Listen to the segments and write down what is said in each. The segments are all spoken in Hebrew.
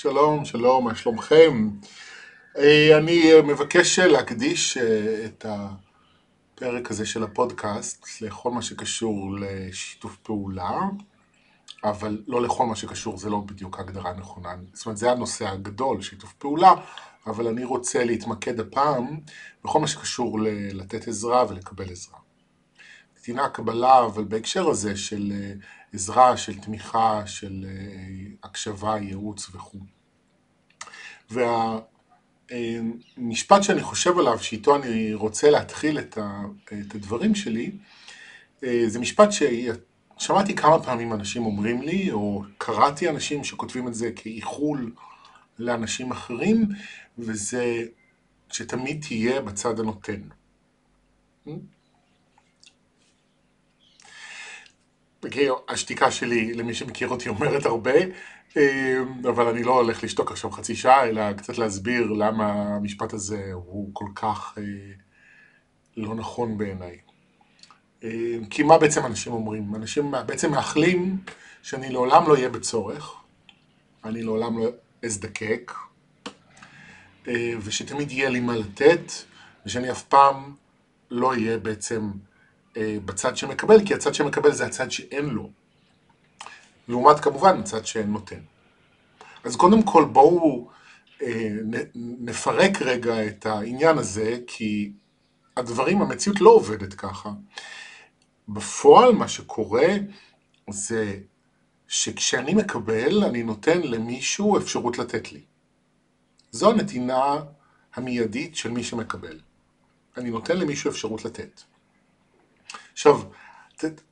שלום, שלום, מה שלומכם? אה, אני מבקש להקדיש אה, את הפרק הזה של הפודקאסט לכל מה שקשור לשיתוף פעולה, אבל לא לכל מה שקשור, זה לא בדיוק ההגדרה הנכונה. זאת אומרת, זה הנושא הגדול, שיתוף פעולה, אבל אני רוצה להתמקד הפעם בכל מה שקשור לתת עזרה ולקבל עזרה. נתינה, קבלה, אבל בהקשר הזה של אה, עזרה, של תמיכה, של אה, הקשבה, ייעוץ וכו'. והמשפט שאני חושב עליו, שאיתו אני רוצה להתחיל את הדברים שלי, אה, זה משפט ששמעתי כמה פעמים אנשים אומרים לי, או קראתי אנשים שכותבים את זה כאיחול לאנשים אחרים, וזה שתמיד תהיה בצד הנותן. השתיקה שלי, למי שמכיר אותי, אומרת הרבה, אה, אבל אני לא הולך לשתוק עכשיו חצי שעה, אלא קצת להסביר למה המשפט הזה הוא כל כך אה, לא נכון בעיניי. אה, כי מה בעצם אנשים אומרים? אנשים בעצם מאחלים שאני לעולם לא אהיה בצורך, אני לעולם לא אזדקק, ושתמיד יהיה לי מה לתת, ושאני אף פעם לא אהיה בעצם אה, בצד שמקבל, כי הצד שמקבל זה הצד שאין לו. לעומת כמובן הצד שנותן. אז קודם כל בואו אה, נפרק רגע את העניין הזה, כי הדברים, המציאות לא עובדת ככה. בפועל מה שקורה זה שכשאני מקבל, אני נותן למישהו אפשרות לתת לי. זו הנתינה המיידית של מי שמקבל. אני נותן למישהו אפשרות לתת. עכשיו,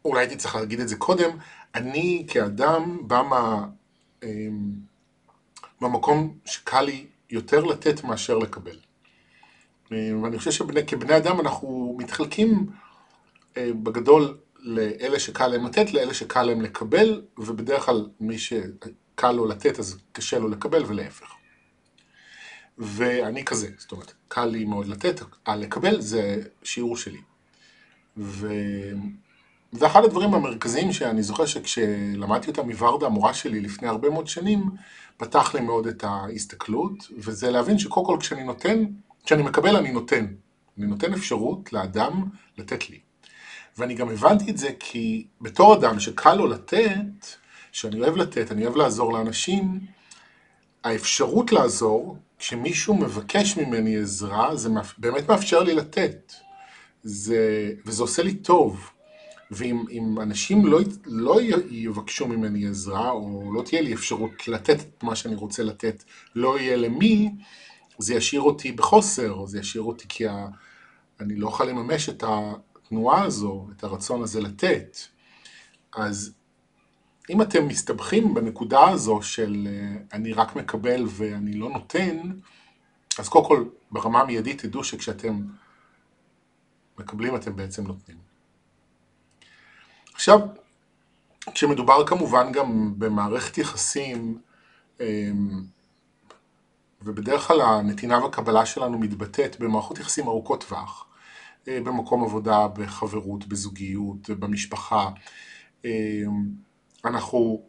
אולי הייתי צריך להגיד את זה קודם, אני כאדם בא מה, אמ, מהמקום שקל לי יותר לתת מאשר לקבל. אמ, ואני חושב שכבני אדם אנחנו מתחלקים אה, בגדול לאלה שקל להם לתת, לאלה שקל להם לקבל, ובדרך כלל מי שקל לו לתת אז קשה לו לקבל ולהפך. ואני כזה, זאת אומרת, קל לי מאוד לתת, לקבל זה שיעור שלי. ו... ואחד הדברים המרכזיים שאני זוכר שכשלמדתי אותם מוורדה, המורה שלי לפני הרבה מאוד שנים, פתח לי מאוד את ההסתכלות, וזה להבין שקודם כל כשאני נותן, כשאני מקבל אני נותן. אני נותן אפשרות לאדם לתת לי. ואני גם הבנתי את זה כי בתור אדם שקל לו לתת, שאני אוהב לתת, אני אוהב לעזור לאנשים, האפשרות לעזור, כשמישהו מבקש ממני עזרה, זה באמת מאפשר לי לתת. זה, וזה עושה לי טוב. ואם אנשים לא, לא יבקשו ממני עזרה, או לא תהיה לי אפשרות לתת את מה שאני רוצה לתת, לא יהיה למי, זה ישאיר אותי בחוסר, זה ישאיר אותי כי ה... אני לא אוכל לממש את התנועה הזו, את הרצון הזה לתת. אז אם אתם מסתבכים בנקודה הזו של אה, אני רק מקבל ואני לא נותן, אז קודם כל ברמה המיידית תדעו שכשאתם מקבלים אתם בעצם נותנים. עכשיו, כשמדובר כמובן גם במערכת יחסים, אמ, ובדרך כלל הנתינה והקבלה שלנו מתבטאת במערכות יחסים ארוכות טווח, אה, במקום עבודה, בחברות, בזוגיות, במשפחה, אמ, אנחנו,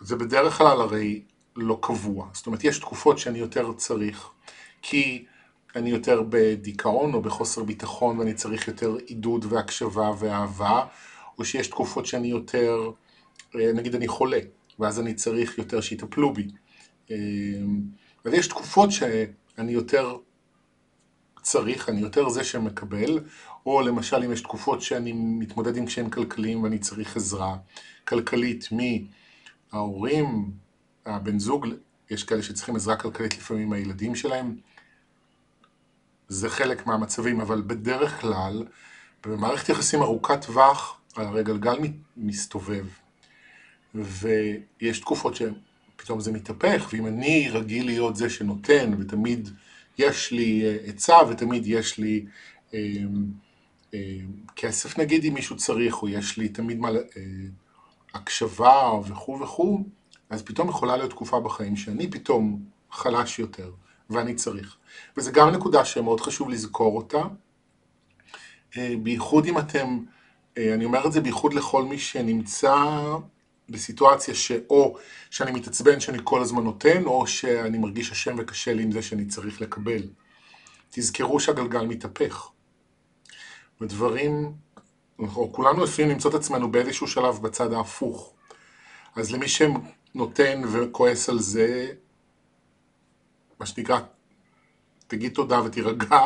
זה בדרך כלל הרי לא קבוע, זאת אומרת יש תקופות שאני יותר צריך, כי אני יותר בדיכאון או בחוסר ביטחון ואני צריך יותר עידוד והקשבה ואהבה, או שיש תקופות שאני יותר, אה, נגיד אני חולה, ואז אני צריך יותר שיטפלו בי. אה, אז יש תקופות שאני יותר צריך, אני יותר זה שמקבל, או למשל אם יש תקופות שאני מתמודד עם קשיים כלכליים ואני צריך עזרה כלכלית מההורים, הבן זוג, יש כאלה שצריכים עזרה כלכלית לפעמים מהילדים שלהם, זה חלק מהמצבים, אבל בדרך כלל, במערכת יחסים ארוכת טווח, הרי גלגל מסתובב, ויש תקופות שפתאום זה מתהפך, ואם אני רגיל להיות זה שנותן, ותמיד יש לי אה, עצה, ותמיד יש לי אה, אה, כסף נגיד אם מישהו צריך, או יש לי תמיד מה, אה, הקשבה וכו' וכו', אז פתאום יכולה להיות תקופה בחיים שאני פתאום חלש יותר. ואני צריך. וזו גם נקודה שמאוד חשוב לזכור אותה, אה, בייחוד אם אתם, אה, אני אומר את זה בייחוד לכל מי שנמצא בסיטואציה שאו שאני מתעצבן שאני כל הזמן נותן, או שאני מרגיש אשם וקשה לי עם זה שאני צריך לקבל. תזכרו שהגלגל מתהפך. ודברים, אנחנו כולנו לפעמים למצוא את עצמנו באיזשהו שלב בצד ההפוך. אז למי שנותן וכועס על זה, מה שנקרא, תגיד תודה ותירגע,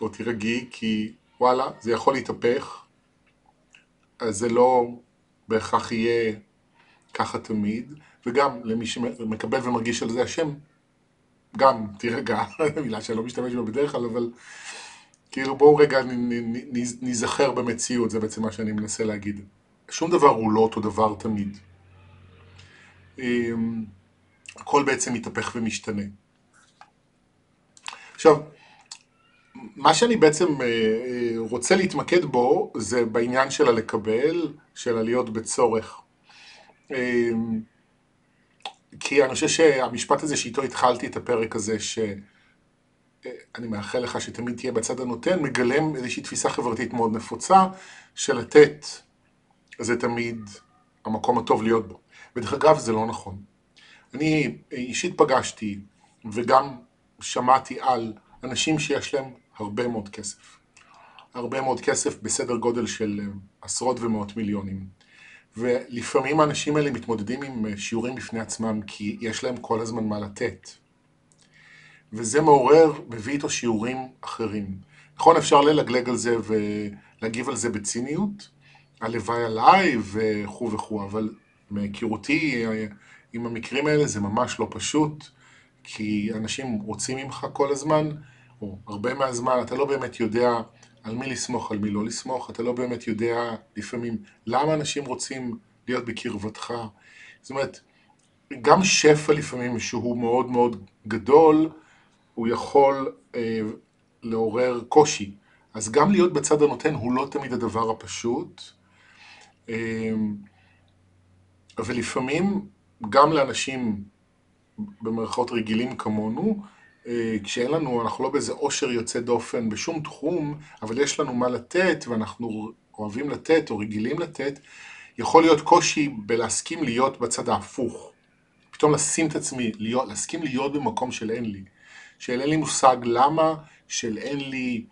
או תירגעי, כי וואלה, זה יכול להתהפך, אז זה לא בהכרח יהיה ככה תמיד, וגם למי שמקבל ומרגיש על זה השם, גם תירגע, מילה שאני לא משתמש בה בדרך כלל, אבל כאילו בואו רגע ניזכר במציאות, זה בעצם מה שאני מנסה להגיד. שום דבר הוא לא אותו דבר תמיד. אמ, הכל בעצם מתהפך ומשתנה. עכשיו, מה שאני בעצם אה, אה, רוצה להתמקד בו זה בעניין של הלקבל, של הלהיות בצורך. אמ, כי אני חושב שהמשפט הזה שאיתו התחלתי את הפרק הזה, שאני אה, מאחל לך שתמיד תהיה בצד הנותן, מגלם איזושהי תפיסה חברתית מאוד נפוצה, של לתת זה תמיד המקום הטוב להיות בו. ודרך אגב זה לא נכון. אני אישית פגשתי וגם שמעתי על אנשים שיש להם הרבה מאוד כסף. הרבה מאוד כסף בסדר גודל של עשרות ומאות מיליונים. ולפעמים האנשים האלה מתמודדים עם שיעורים בפני עצמם כי יש להם כל הזמן מה לתת. וזה מעורר, מביא איתו שיעורים אחרים. נכון, אפשר ללגלג על זה ולהגיב על זה בציניות, הלוואי עליי וכו' וכו', אבל מהיכרותי עם המקרים האלה זה ממש לא פשוט, כי אנשים רוצים ממך כל הזמן, או הרבה מהזמן, אתה לא באמת יודע על מי לסמוך, על מי לא לסמוך, אתה לא באמת יודע לפעמים למה אנשים רוצים להיות בקרבתך. זאת אומרת, גם שפע לפעמים שהוא מאוד מאוד גדול, הוא יכול אה, לעורר קושי. אז גם להיות בצד הנותן הוא לא תמיד הדבר הפשוט. אה, ולפעמים גם לאנשים במרכאות רגילים כמונו, אה, כשאין לנו, אנחנו לא באיזה עושר יוצא דופן בשום תחום, אבל יש לנו מה לתת ואנחנו אוהבים לתת או רגילים לתת, יכול להיות קושי בלהסכים להיות בצד ההפוך. פתאום לשים את עצמי, להיות, להסכים להיות במקום של אין לי. של אין לי מושג למה, של אין לי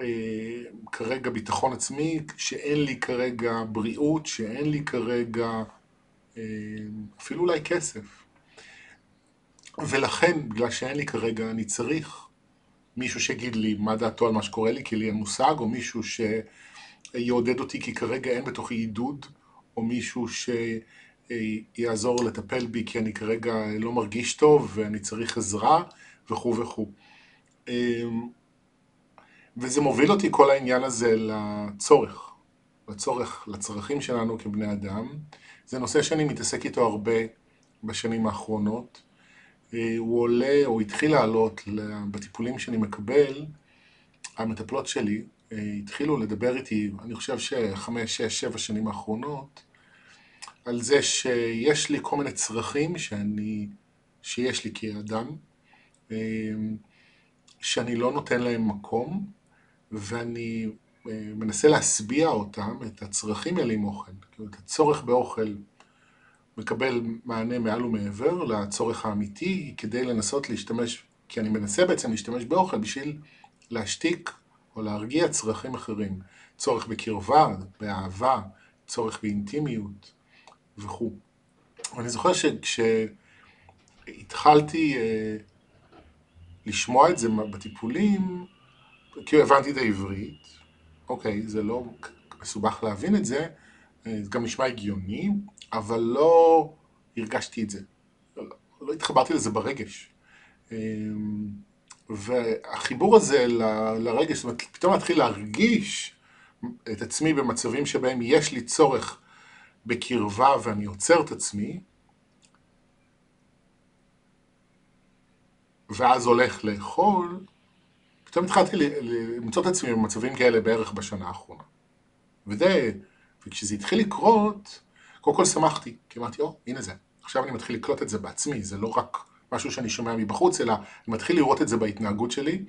אה, כרגע ביטחון עצמי, שאין לי כרגע בריאות, שאין לי כרגע אה, אפילו אולי כסף. ולכן, בגלל שאין לי כרגע, אני צריך מישהו שיגיד לי מה דעתו על מה שקורה לי, כי לי אין מושג, או מישהו שיעודד אותי כי כרגע אין בתוכי עידוד, או מישהו שיעזור לטפל בי כי אני כרגע לא מרגיש טוב ואני צריך עזרה, וכו' וכו'. אמ, וזה מוביל אותי כל העניין הזה לצורך, לצורך, לצרכים שלנו כבני אדם. זה נושא שאני מתעסק איתו הרבה בשנים האחרונות. אה, הוא עולה, או התחיל לעלות בטיפולים שאני מקבל, המטפלות שלי אה, התחילו לדבר איתי, אני חושב שחמש, שש, שבע שנים האחרונות, על זה שיש לי כל מיני צרכים שאני, שיש לי כאדם, אה, שאני לא נותן להם מקום, ואני מנסה להשביע אותם, את הצרכים האלה עם אוכל, את הצורך באוכל. מקבל מענה מעל ומעבר לצורך האמיתי כדי לנסות להשתמש, כי אני מנסה בעצם להשתמש באוכל בשביל להשתיק או להרגיע צרכים אחרים. צורך בקרבה, באהבה, צורך באינטימיות וכו'. ואני זוכר שכשהתחלתי אה, לשמוע את זה בטיפולים, כי הבנתי את העברית, אוקיי, זה לא מסובך להבין את זה, זה גם נשמע הגיוני, אבל לא הרגשתי את זה. לא, לא התחברתי לזה ברגש. אמ, והחיבור הזה ל, לרגש, זאת אומרת, פתאום להתחיל להרגיש את עצמי במצבים שבהם יש לי צורך בקרבה ואני עוצר את עצמי, ואז הולך לאכול, פתאום התחלתי למצוא את עצמי במצבים כאלה בערך בשנה האחרונה. וזה, וכשזה התחיל לקרות, קודם כל שמחתי, כי אמרתי, או, הנה זה. עכשיו אני מתחיל לקלוט את זה בעצמי, זה לא רק משהו שאני שומע מבחוץ, אלא אני מתחיל לראות את זה בהתנהגות שלי.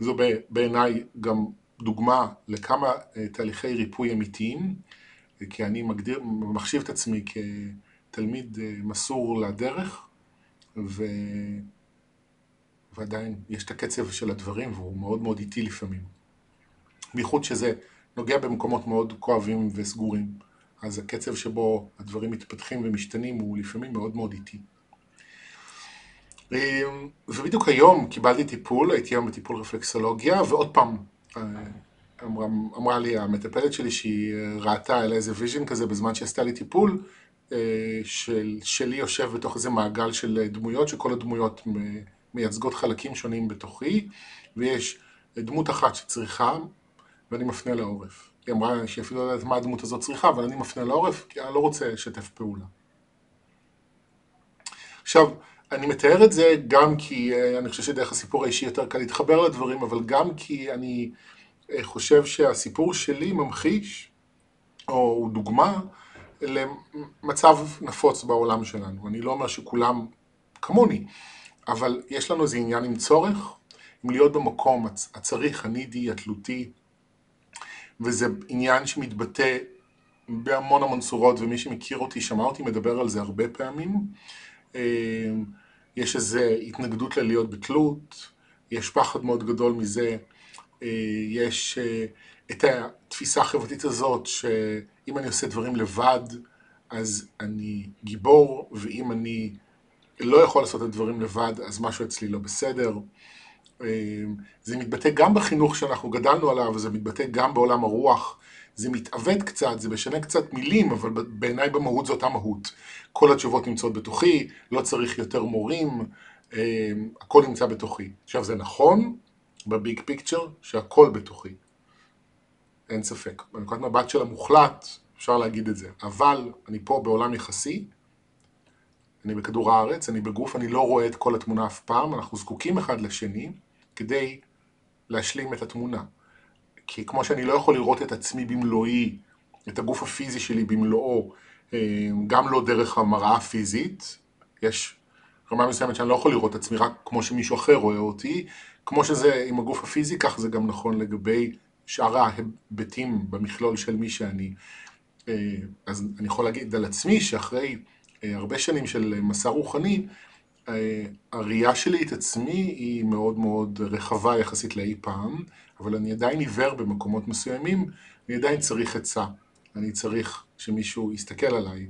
זו בעיניי גם דוגמה לכמה אה, תהליכי ריפוי אמיתיים. כי אני מגדיר, מחשיב את עצמי כתלמיד אה, מסור לדרך, ו... ועדיין יש את הקצב של הדברים והוא מאוד מאוד איטי לפעמים. בייחוד שזה נוגע במקומות מאוד כואבים וסגורים, אז הקצב שבו הדברים מתפתחים ומשתנים הוא לפעמים מאוד מאוד איטי. אמ, ובדיוק היום קיבלתי טיפול, הייתי היום בטיפול רפלקסולוגיה, ועוד פעם אה, אמרה, אמרה לי המטפלת שלי שהיא ראתה על איזה vision כזה בזמן שעשתה לי טיפול, אה, של, שלי יושב בתוך איזה מעגל של דמויות, שכל הדמויות מייצגות חלקים שונים בתוכי, ויש דמות אחת שצריכה, ואני מפנה לה עורף. היא אמרה שהיא אפילו לא יודעת מה הדמות הזאת צריכה, אבל אני מפנה לה עורף, כי אני לא רוצה לשתף פעולה. עכשיו, אני מתאר את זה גם כי אה, אני חושב שדרך הסיפור האישי יותר קל להתחבר לדברים, אבל גם כי אני אה, חושב שהסיפור שלי ממחיש, או הוא דוגמה, למצב נפוץ בעולם שלנו. אני לא אומר שכולם כמוני, אבל יש לנו איזה עניין עם צורך, עם להיות במקום הצריך, הנידי, התלותי, וזה עניין שמתבטא בהמון המון צורות, ומי שמכיר אותי, שמע אותי מדבר על זה הרבה פעמים. אה, יש איזו התנגדות ללהיות בתלות, יש פחד מאוד גדול מזה, אה, יש אה, את התפיסה החברתית הזאת שאם אני עושה דברים לבד אז אני גיבור, ואם אני לא יכול לעשות את הדברים לבד אז משהו אצלי לא בסדר. אה, זה מתבטא גם בחינוך שאנחנו גדלנו עליו, זה מתבטא גם בעולם הרוח. זה מתעוות קצת, זה משנה קצת מילים, אבל בעיניי במהות זו אותה מהות. כל התשובות נמצאות בתוכי, לא צריך יותר מורים, אה, הכל נמצא בתוכי. עכשיו זה נכון בביג פיקצ'ר שהכל בתוכי. אין ספק. בנקודת מבט של המוחלט אפשר להגיד את זה. אבל אני פה בעולם יחסי, אני בכדור הארץ, אני בגוף, אני לא רואה את כל התמונה אף פעם, אנחנו זקוקים אחד לשני כדי להשלים את התמונה. כי כמו שאני לא יכול לראות את עצמי במלואי, את הגוף הפיזי שלי במלואו, אה, גם לא דרך המראה הפיזית, יש רמה מסוימת שאני לא יכול לראות את עצמי רק כמו שמישהו אחר רואה אותי, כמו שזה עם הגוף הפיזי, כך זה גם נכון לגבי שאר ההיבטים במכלול של מי שאני. אה, אז אני יכול להגיד על עצמי שאחרי אה, הרבה שנים של מסע רוחני, הראייה שלי את עצמי היא מאוד מאוד רחבה יחסית לאי פעם, אבל אני עדיין עיוור במקומות מסוימים, אני עדיין צריך עצה. אני צריך שמישהו יסתכל עליי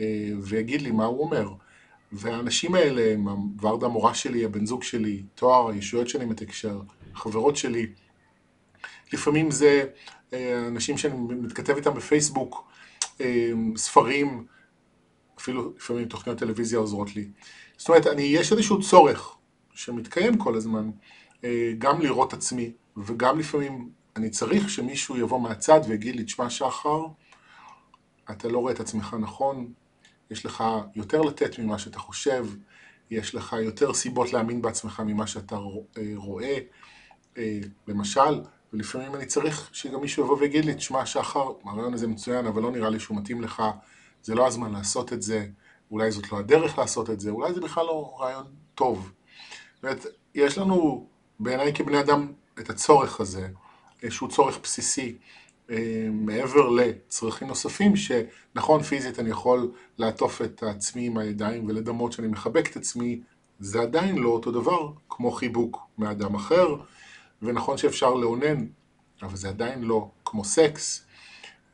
אה, ויגיד לי מה הוא אומר. והאנשים האלה, ורדה המורה שלי, הבן זוג שלי, תואר, הישויות שאני מתקשר, חברות שלי, לפעמים זה אה, אנשים שאני מתכתב איתם בפייסבוק, אה, ספרים, אפילו לפעמים תוכניות טלוויזיה עוזרות לי. זאת אומרת, אני, יש איזשהו צורך שמתקיים כל הזמן, גם לראות עצמי, וגם לפעמים אני צריך שמישהו יבוא מהצד ויגיד לי, תשמע שחר, אתה לא רואה את עצמך נכון, יש לך יותר לתת ממה שאתה חושב, יש לך יותר סיבות להאמין בעצמך ממה שאתה אה, רואה. אה, למשל, ולפעמים אני צריך שגם מישהו יבוא ויגיד לי, תשמע שחר, הרעיון הזה מצוין, אבל לא נראה לי שהוא מתאים לך, זה לא הזמן לעשות את זה, אולי זאת לא הדרך לעשות את זה, אולי זה בכלל לא רעיון טוב. אומרת, יש לנו בעיניי כבני אדם את הצורך הזה, שהוא צורך בסיסי, אה, מעבר לצרכים נוספים, שנכון פיזית אני יכול לעטוף את עצמי עם הידיים ולדמות שאני מחבק את עצמי, זה עדיין לא אותו דבר כמו חיבוק מאדם אחר, ונכון שאפשר לאונן, אבל זה עדיין לא כמו סקס,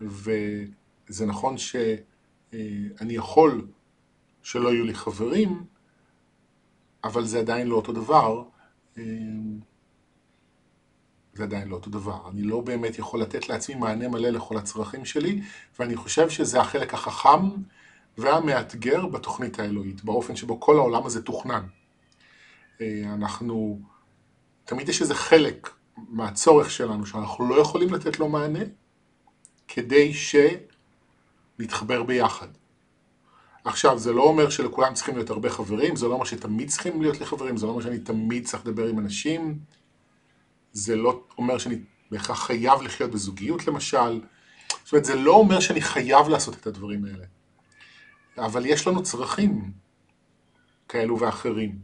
וזה נכון שאני יכול שלא יהיו לי חברים, אבל זה עדיין לא אותו דבר. אה, זה עדיין לא אותו דבר. אני לא באמת יכול לתת לעצמי מענה מלא לכל הצרכים שלי, ואני חושב שזה החלק החכם והמאתגר בתוכנית האלוהית, באופן שבו כל העולם הזה תוכנן. אה, אנחנו, תמיד יש איזה חלק מהצורך שלנו שאנחנו לא יכולים לתת לו מענה, כדי שנתחבר ביחד. עכשיו, זה לא אומר שלכולם צריכים להיות הרבה חברים, זה לא אומר שתמיד צריכים להיות לי חברים, זה לא אומר שאני תמיד צריך לדבר עם אנשים. זה לא אומר שאני בהכרח חייב לחיות בזוגיות למשל, זאת אומרת זה לא אומר שאני חייב לעשות את הדברים האלה, אבל יש לנו צרכים כאלו ואחרים,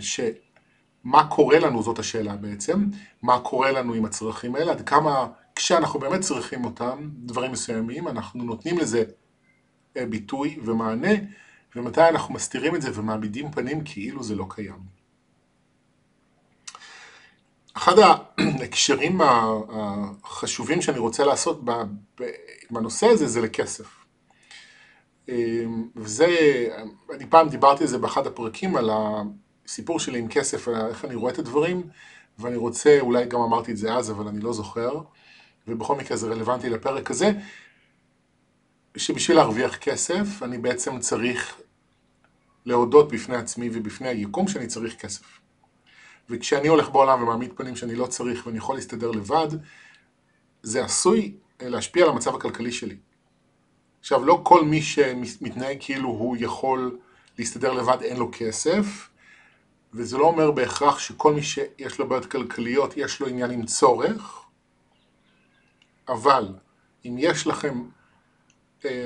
שמה קורה לנו זאת השאלה בעצם, מה קורה לנו עם הצרכים האלה, עד כמה כשאנחנו באמת צריכים אותם, דברים מסוימים, אנחנו נותנים לזה אה, ביטוי ומענה, ומתי אנחנו מסתירים את זה ומעמידים פנים כאילו זה לא קיים. אחד ההקשרים החשובים שאני רוצה לעשות בנושא הזה זה לכסף. אמ, וזה, אני פעם דיברתי על זה באחד הפרקים, על הסיפור שלי עם כסף, איך אני רואה את הדברים, ואני רוצה, אולי גם אמרתי את זה אז, אבל אני לא זוכר, ובכל מקרה זה רלוונטי לפרק הזה, שבשביל להרוויח כסף, אני בעצם צריך להודות בפני עצמי ובפני היקום שאני צריך כסף. וכשאני הולך בעולם ומעמיד פנים שאני לא צריך ואני יכול להסתדר לבד, זה עשוי להשפיע על המצב הכלכלי שלי. עכשיו, לא כל מי שמתנהג כאילו הוא יכול להסתדר לבד אין לו כסף, וזה לא אומר בהכרח שכל מי שיש לו בעיות כלכליות יש לו עניין עם צורך, אבל אם יש לכם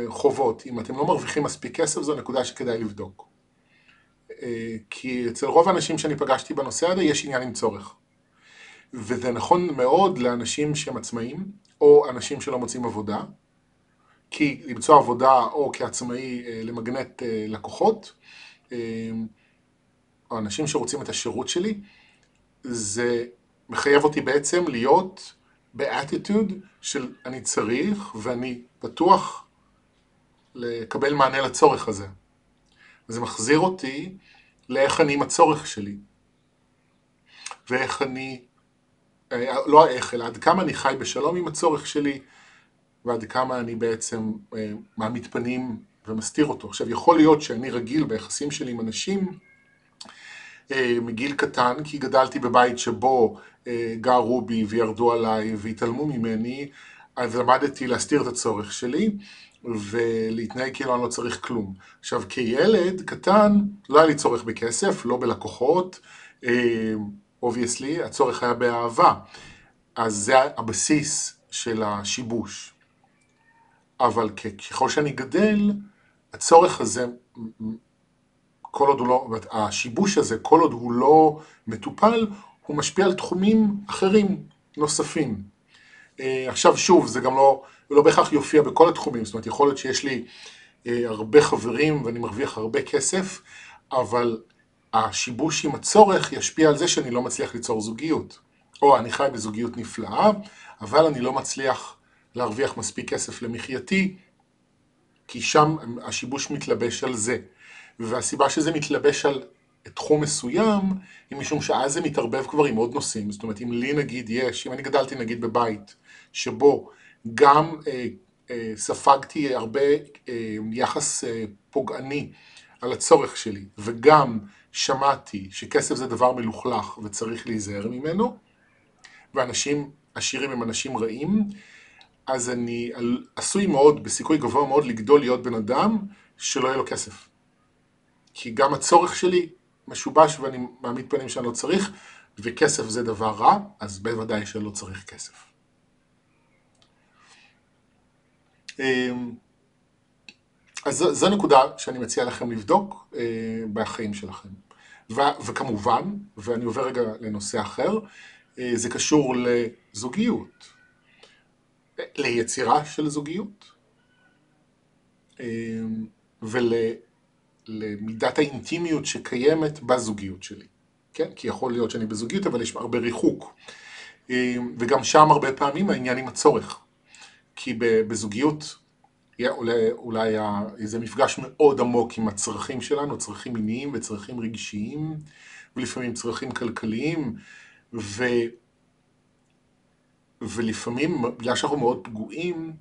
חובות, אם אתם לא מרוויחים מספיק כסף, זו נקודה שכדאי לבדוק. אה, כי אצל רוב האנשים שאני פגשתי בנושא הזה יש עניין עם צורך. וזה נכון מאוד לאנשים שהם עצמאים, או אנשים שלא מוצאים עבודה, כי למצוא עבודה או כעצמאי אה, למגנט אה, לקוחות, או אנשים שרוצים את השירות שלי, זה מחייב אותי בעצם להיות באטיטוד של אני צריך ואני פתוח לקבל מענה לצורך הזה. וזה מחזיר אותי לאיך אני עם הצורך שלי. ואיך אני, אה, לא האיך, אלא עד כמה אני חי בשלום עם הצורך שלי, ועד כמה אני בעצם אה, מעמיד פנים ומסתיר אותו. עכשיו, יכול להיות שאני רגיל ביחסים שלי עם אנשים אה, מגיל קטן, כי גדלתי בבית שבו גרו בי וירדו עליי והתעלמו ממני, אז למדתי להסתיר את הצורך שלי, ולהתנהג כאילו אני לא צריך כלום. עכשיו, כילד קטן, לא היה לי צורך בכסף, לא בלקוחות, obviously, אה, הצורך היה באהבה. אז זה הבסיס של השיבוש. אבל ככל שאני גדל, הצורך הזה, כל עוד הוא לא, השיבוש הזה, כל עוד הוא לא מטופל, הוא משפיע על תחומים אחרים, נוספים. אה, עכשיו שוב, זה גם לא, לא בהכרח יופיע בכל התחומים, זאת אומרת, יכול להיות שיש לי אה, הרבה חברים ואני מרוויח הרבה כסף, אבל השיבוש עם הצורך ישפיע על זה שאני לא מצליח ליצור זוגיות. או אני חי בזוגיות נפלאה, אבל אני לא מצליח להרוויח מספיק כסף למחייתי, כי שם השיבוש מתלבש על זה. והסיבה שזה מתלבש על תחום מסוים, היא משום שאז זה מתערבב כבר עם עוד נושאים. זאת אומרת, אם לי נגיד יש, אם אני גדלתי נגיד בבית, שבו גם אה, אה, ספגתי הרבה אה, יחס אה, פוגעני על הצורך שלי, וגם שמעתי שכסף זה דבר מלוכלך וצריך להיזהר ממנו, ואנשים עשירים הם אנשים רעים, אז אני עשוי מאוד, בסיכוי גבוה מאוד, לגדול להיות בן אדם שלא יהיה לו כסף. כי גם הצורך שלי משובש ואני מעמיד פנים שאני לא צריך, וכסף זה דבר רע, אז בוודאי שלא צריך כסף. אז זו, זו נקודה שאני מציע לכם לבדוק אה, בחיים שלכם. ו, וכמובן, ואני עובר רגע לנושא אחר, אה, זה קשור לזוגיות, ליצירה של זוגיות, אה, ולמידת האינטימיות שקיימת בזוגיות שלי. כן? כי יכול להיות שאני בזוגיות, אבל יש הרבה ריחוק. וגם שם הרבה פעמים העניין עם הצורך. כי בזוגיות אולי, אולי איזה מפגש מאוד עמוק עם הצרכים שלנו, צרכים מיניים וצרכים רגשיים, ולפעמים צרכים כלכליים, ו... ולפעמים, בגלל שאנחנו מאוד פגועים,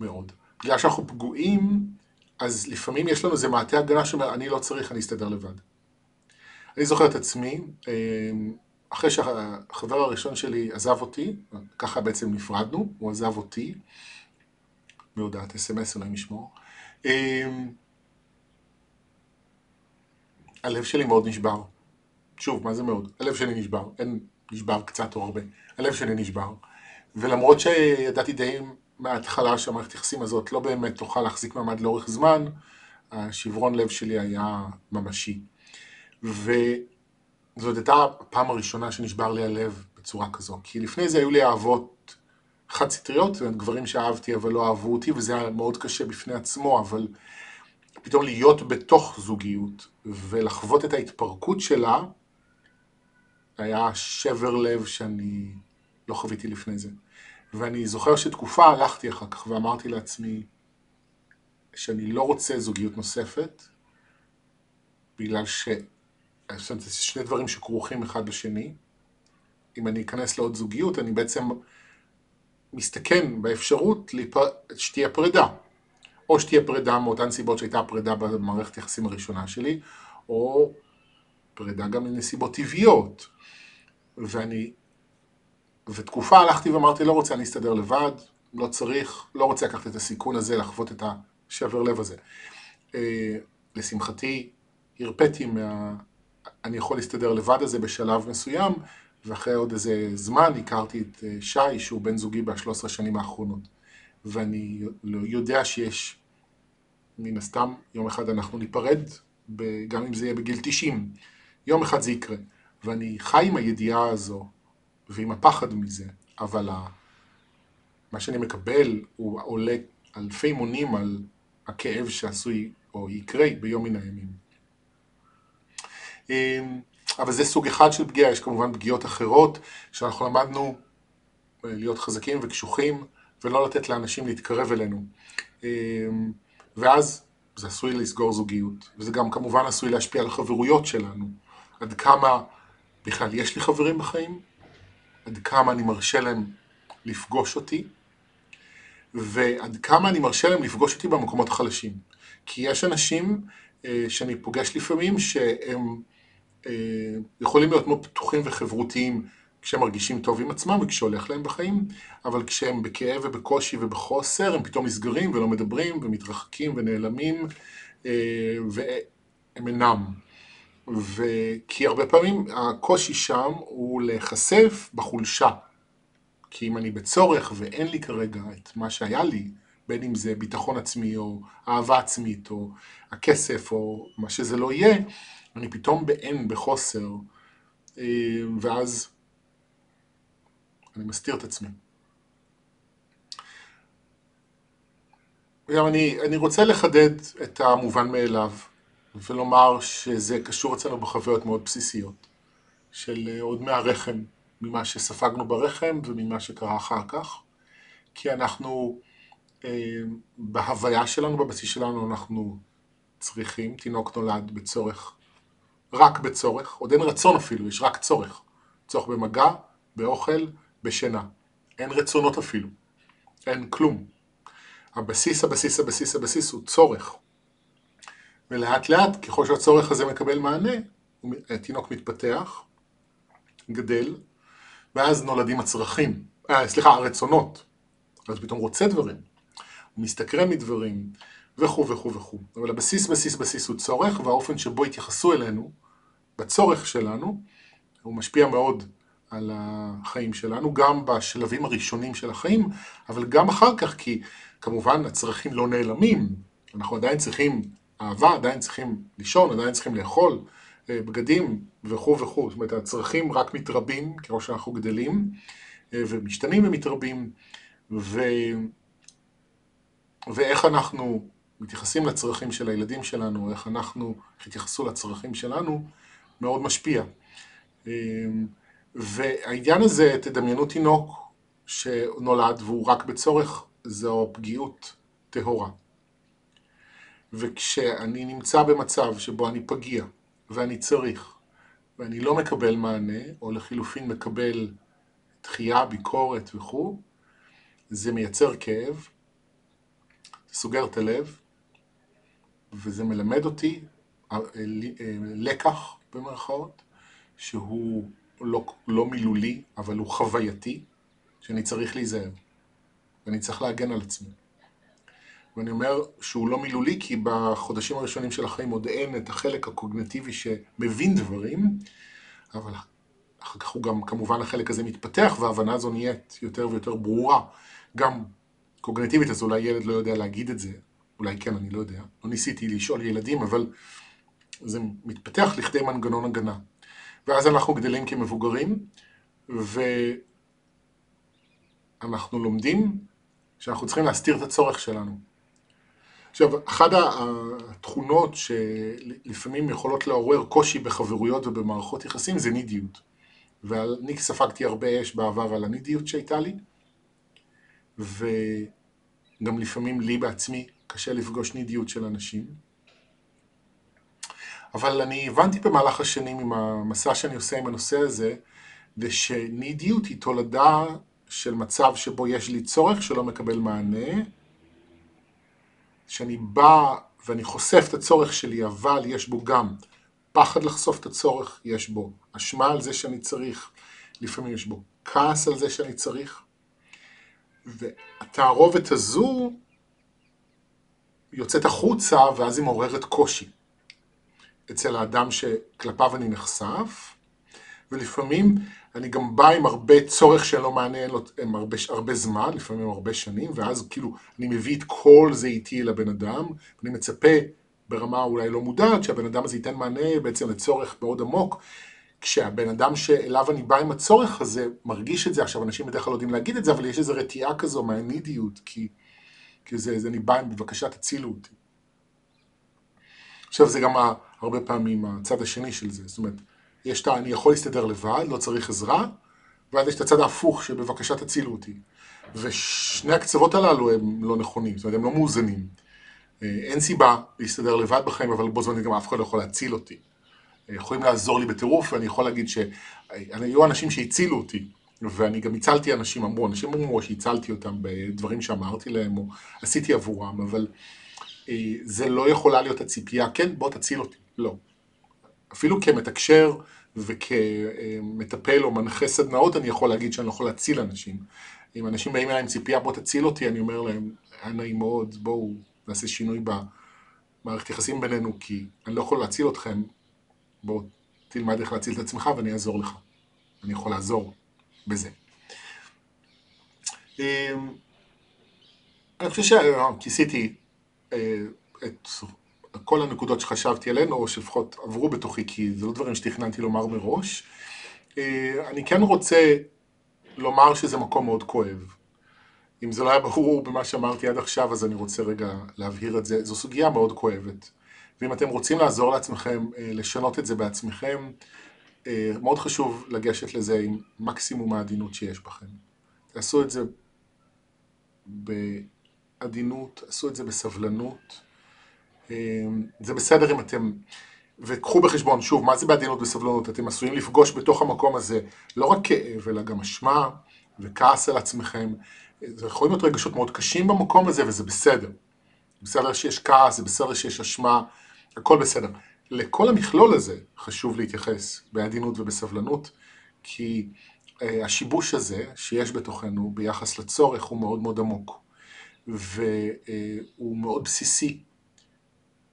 מאוד, בגלל שאנחנו פגועים, אז לפעמים יש לנו איזה מעטה הגנה שאומר, אני לא צריך, אני אסתדר לבד. אני זוכר את עצמי, אמ, אחרי שהחבר הראשון שלי עזב אותי, ככה בעצם נפרדנו, הוא עזב אותי, בהודעת אס.אם.אס, אלוהים ישמור. אמ, הלב שלי מאוד נשבר. שוב, מה זה מאוד? הלב שלי נשבר. אין נשבר קצת או הרבה. הלב שלי נשבר. ולמרות שידעתי די מההתחלה שהמערכת יחסים הזאת לא באמת תוכל להחזיק מעמד לאורך זמן, השברון לב שלי היה ממשי. וזאת הייתה הפעם הראשונה שנשבר לי הלב בצורה כזו. כי לפני זה היו לי אהבות חד סטריות, גברים שאהבתי אבל לא אהבו אותי, וזה היה מאוד קשה בפני עצמו, אבל פתאום להיות בתוך זוגיות ולחוות את ההתפרקות שלה, היה שבר לב שאני לא חוויתי לפני זה. ואני זוכר שתקופה הלכתי אחר כך ואמרתי לעצמי שאני לא רוצה זוגיות נוספת, בגלל ש... זה שני דברים שכרוכים אחד בשני. אם אני אכנס לעוד זוגיות, אני בעצם מסתכן באפשרות שתהיה פרידה. או שתהיה פרידה מאותן סיבות שהייתה פרידה במערכת היחסים הראשונה שלי, או פרידה גם מנסיבות טבעיות. ואני, ותקופה הלכתי ואמרתי, לא רוצה, אני אסתדר לבד, לא צריך, לא רוצה לקחת את הסיכון הזה, לחוות את השבר לב הזה. אה, לשמחתי, הרפאתי מה... אני יכול להסתדר לבד הזה בשלב מסוים, ואחרי עוד איזה זמן הכרתי את אה, שי, שהוא בן זוגי בשלוש עשרה שנים האחרונות. ואני לא יודע שיש, מן הסתם, יום אחד אנחנו ניפרד, גם אם זה יהיה בגיל 90. יום אחד זה יקרה. ואני חי עם הידיעה הזו ועם הפחד מזה, אבל מה שאני מקבל הוא עולה אלפי מונים על הכאב שעשוי או יקרה ביום מן הימים. אמ, אבל זה סוג אחד של פגיעה, יש כמובן פגיעות אחרות, שאנחנו למדנו אה, להיות חזקים וקשוחים, ולא לתת לאנשים להתקרב אלינו. אמ, ואז זה עשוי לסגור זוגיות, וזה גם כמובן עשוי להשפיע על החברויות שלנו. עד כמה בכלל יש לי חברים בחיים, עד כמה אני מרשה להם לפגוש אותי, ועד כמה אני מרשה להם לפגוש אותי במקומות החלשים. כי יש אנשים אה, שאני פוגש לפעמים שהם יכולים להיות מאוד פתוחים וחברותיים כשהם מרגישים טוב עם עצמם וכשהולך להם בחיים, אבל כשהם בכאב ובקושי ובחוסר, הם פתאום נסגרים ולא מדברים ומתרחקים ונעלמים, אה, והם אינם. וכי הרבה פעמים הקושי שם הוא להיחשף בחולשה. כי אם אני בצורך ואין לי כרגע את מה שהיה לי, בין אם זה ביטחון עצמי או אהבה עצמית או הכסף או מה שזה לא יהיה, אני פתאום באין, בחוסר, אה, ואז אני מסתיר את עצמי. וגם אני, אני רוצה לחדד את המובן מאליו, ולומר שזה קשור אצלנו בחוויות מאוד בסיסיות, של אה, עוד מהרחם, ממה שספגנו ברחם וממה שקרה אחר כך, כי אנחנו, אה, בהוויה שלנו, בבסיס שלנו, אנחנו צריכים, תינוק נולד בצורך רק בצורך, עוד אין רצון אפילו, יש רק צורך. צורך במגע, באוכל, בשינה. אין רצונות אפילו, אין כלום. הבסיס, הבסיס, הבסיס, הבסיס הוא צורך. ולאט לאט, ככל שהצורך הזה מקבל מענה, התינוק מתפתח, גדל, ואז נולדים הצרכים, אה, סליחה, הרצונות. אז פתאום רוצה דברים, הוא מסתקרן מדברים, וכו' וכו' וכו'. אבל הבסיס, בסיס, בסיס הוא צורך, והאופן שבו התייחסו אלינו, בצורך שלנו, הוא משפיע מאוד על החיים שלנו, גם בשלבים הראשונים של החיים, אבל גם אחר כך, כי כמובן הצרכים לא נעלמים, אנחנו עדיין צריכים אהבה, עדיין צריכים לישון, עדיין צריכים לאכול, אה, בגדים וכו' וכו', זאת אומרת הצרכים רק מתרבים ככל שאנחנו גדלים אה, ומשתנים ומתרבים, ו... ואיך אנחנו מתייחסים לצרכים של הילדים שלנו, איך אנחנו, איך התייחסו לצרכים שלנו, מאוד משפיע. אמ, והעניין הזה, תדמיינו תינוק שנולד והוא רק בצורך, זו פגיעות טהורה. וכשאני נמצא במצב שבו אני פגיע ואני צריך ואני לא מקבל מענה, או לחילופין מקבל דחייה, ביקורת וכו', זה מייצר כאב, סוגר את הלב, וזה מלמד אותי אה, אה, לקח במרכאות, שהוא לא, לא מילולי, אבל הוא חווייתי, שאני צריך להיזהר. ואני צריך להגן על עצמי. ואני אומר שהוא לא מילולי, כי בחודשים הראשונים של החיים עוד אין את החלק הקוגנטיבי שמבין דברים, אבל אחר כך הוא גם, כמובן החלק הזה מתפתח, וההבנה הזו נהיית יותר ויותר ברורה. גם קוגנטיבית, אז אולי ילד לא יודע להגיד את זה, אולי כן, אני לא יודע. לא ניסיתי לשאול ילדים, אבל זה מתפתח לכדי מנגנון הגנה. ואז אנחנו גדלים כמבוגרים, אנחנו לומדים שאנחנו צריכים להסתיר את הצורך שלנו. עכשיו, אחת התכונות שלפעמים יכולות לעורר קושי בחברויות ובמערכות יחסים זה נידיות. ואני ספגתי הרבה אש בעבר על הנידיות שהייתה לי, וגם לפעמים לי בעצמי קשה לפגוש נידיות של אנשים. אבל אני הבנתי במהלך השנים עם המסע שאני עושה עם הנושא הזה, זה שנידיות היא תולדה של מצב שבו יש לי צורך שלא מקבל מענה, שאני בא ואני חושף את הצורך שלי, אבל יש בו גם פחד לחשוף את הצורך, יש בו אשמה על זה שאני צריך, לפעמים יש בו כעס על זה שאני צריך, והתערובת הזו יוצאת החוצה ואז היא מעוררת קושי. אצל האדם שכלפיו אני נחשף, ולפעמים אני גם בא עם הרבה צורך שלא מעניין לו הרבה, הרבה זמן, לפעמים הרבה שנים, ואז כאילו אני מביא את כל זה איתי לבן אדם, אני מצפה ברמה אולי לא מודעת שהבן אדם הזה ייתן מענה בעצם לצורך מאוד עמוק, כשהבן אדם שאליו אני בא עם הצורך הזה מרגיש את זה, עכשיו אנשים בדרך כלל לא יודעים להגיד את זה, אבל יש איזו רתיעה כזו מהנידיות, כי, כי זה, זה אני בא בבקשה תצילו אותי. עכשיו זה גם הרבה פעמים הצד השני של זה, זאת אומרת, יש את אני יכול להסתדר לבד, לא צריך עזרה, ואז יש את הצד ההפוך שבבקשה תצילו אותי. ושני הקצוות הללו הם לא נכונים, זאת אומרת הם לא מאוזנים. אה, אין סיבה להסתדר לבד בחיים, אבל בו זמנית גם אף אחד לא יכול להציל אותי. אה, יכולים לעזור לי בטירוף, ואני יכול להגיד שהיו אנשים שהצילו אותי, ואני גם הצלתי אנשים, אמרו, אנשים אמרו שהצלתי אותם בדברים שאמרתי להם, או עשיתי עבורם, אבל אה, זה לא יכולה להיות הציפייה, כן, בוא תציל אותי, לא. אפילו כמתקשר וכמטפל או מנחה סדנאות, אני יכול להגיד שאני לא יכול להציל אנשים. אם אנשים באים אליי עם ציפייה, בוא תציל אותי, אני אומר להם, היה נעים מאוד, בואו נעשה שינוי במערכת יחסים בינינו, כי אני לא יכול להציל אתכם, בואו תלמד איך להציל את עצמך ואני אעזור לך. אני יכול לעזור בזה. אמ, אני חושב שכיסיתי אה, את כל הנקודות שחשבתי עליהן, או שלפחות עברו בתוכי, כי זה לא דברים שתכננתי לומר מראש. אה, אני כן רוצה לומר שזה מקום מאוד כואב. אם זה לא היה ברור במה שאמרתי עד עכשיו, אז אני רוצה רגע להבהיר את זה. זו סוגיה מאוד כואבת. ואם אתם רוצים לעזור לעצמכם, אה, לשנות את זה בעצמכם, אה, מאוד חשוב לגשת לזה עם מקסימום העדינות שיש בכם. תעשו את זה בעדינות, תעשו את זה בסבלנות. אה, זה בסדר אם אתם... וקחו בחשבון, שוב, מה זה בעדינות וסבלנות? אתם עשויים לפגוש בתוך המקום הזה לא רק כאב, אלא גם אשמה וכעס על עצמכם. זה יכולים להיות רגשות מאוד קשים במקום הזה, וזה בסדר. בסדר שיש כעס, זה בסדר שיש אשמה, הכל בסדר. לכל המכלול הזה חשוב להתייחס בעדינות ובסבלנות, כי אה, השיבוש הזה שיש בתוכנו ביחס לצורך הוא מאוד מאוד עמוק, והוא מאוד בסיסי.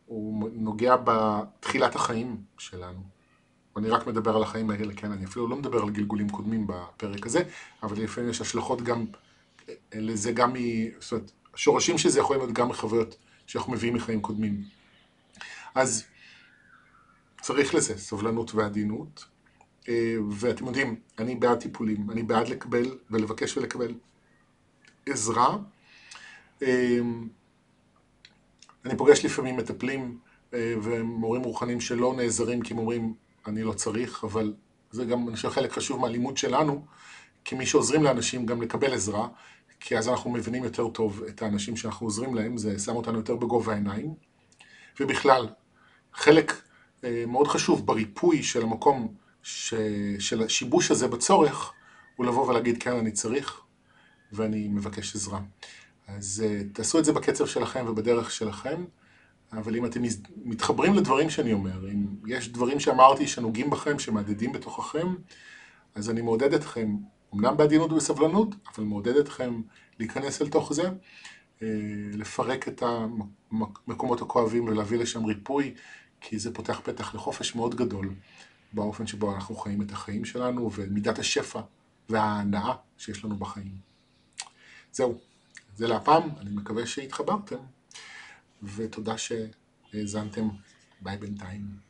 הוא נוגע בתחילת החיים שלנו. אני רק מדבר על החיים האלה, כן, אני אפילו לא מדבר על גלגולים קודמים בפרק הזה, אבל לפעמים יש השלכות גם לזה גם מ... זאת אומרת, השורשים של זה יכולים להיות גם מחוויות שאנחנו מביאים מחיים קודמים. אז צריך לזה סבלנות ועדינות, אה, ואתם יודעים, אני בעד טיפולים, אני בעד לקבל ולבקש ולקבל עזרה. אה, אני פוגש לפעמים מטפלים אה, ומורים רוחניים שלא נעזרים כי הם אומרים, אני לא צריך, אבל זה גם, אני חושב, חלק חשוב מהלימוד שלנו, כמי שעוזרים לאנשים גם לקבל עזרה, כי אז אנחנו מבינים יותר טוב את האנשים שאנחנו עוזרים להם, זה שם אותנו יותר בגובה העיניים. ובכלל, חלק מאוד חשוב בריפוי של המקום, ש... של השיבוש הזה בצורך, הוא לבוא ולהגיד, כן, אני צריך, ואני מבקש עזרה. אז אה, תעשו את זה בקצב שלכם ובדרך שלכם, אבל אם אתם מתחברים לדברים שאני אומר, אם יש דברים שאמרתי שנוגעים בכם, שמהדהדים בתוככם, אז אני מעודד אתכם אמנם בעדינות ובסבלנות, אבל מעודד אתכם להיכנס אל תוך זה, אה, לפרק את המקומות הכואבים ולהביא לשם ריפוי, כי זה פותח פתח לחופש מאוד גדול באופן שבו אנחנו חיים את החיים שלנו ומידת השפע וההנאה שיש לנו בחיים. זהו, זה להפעם, אני מקווה שהתחברתם, ותודה שהאזנתם. ביי בינתיים.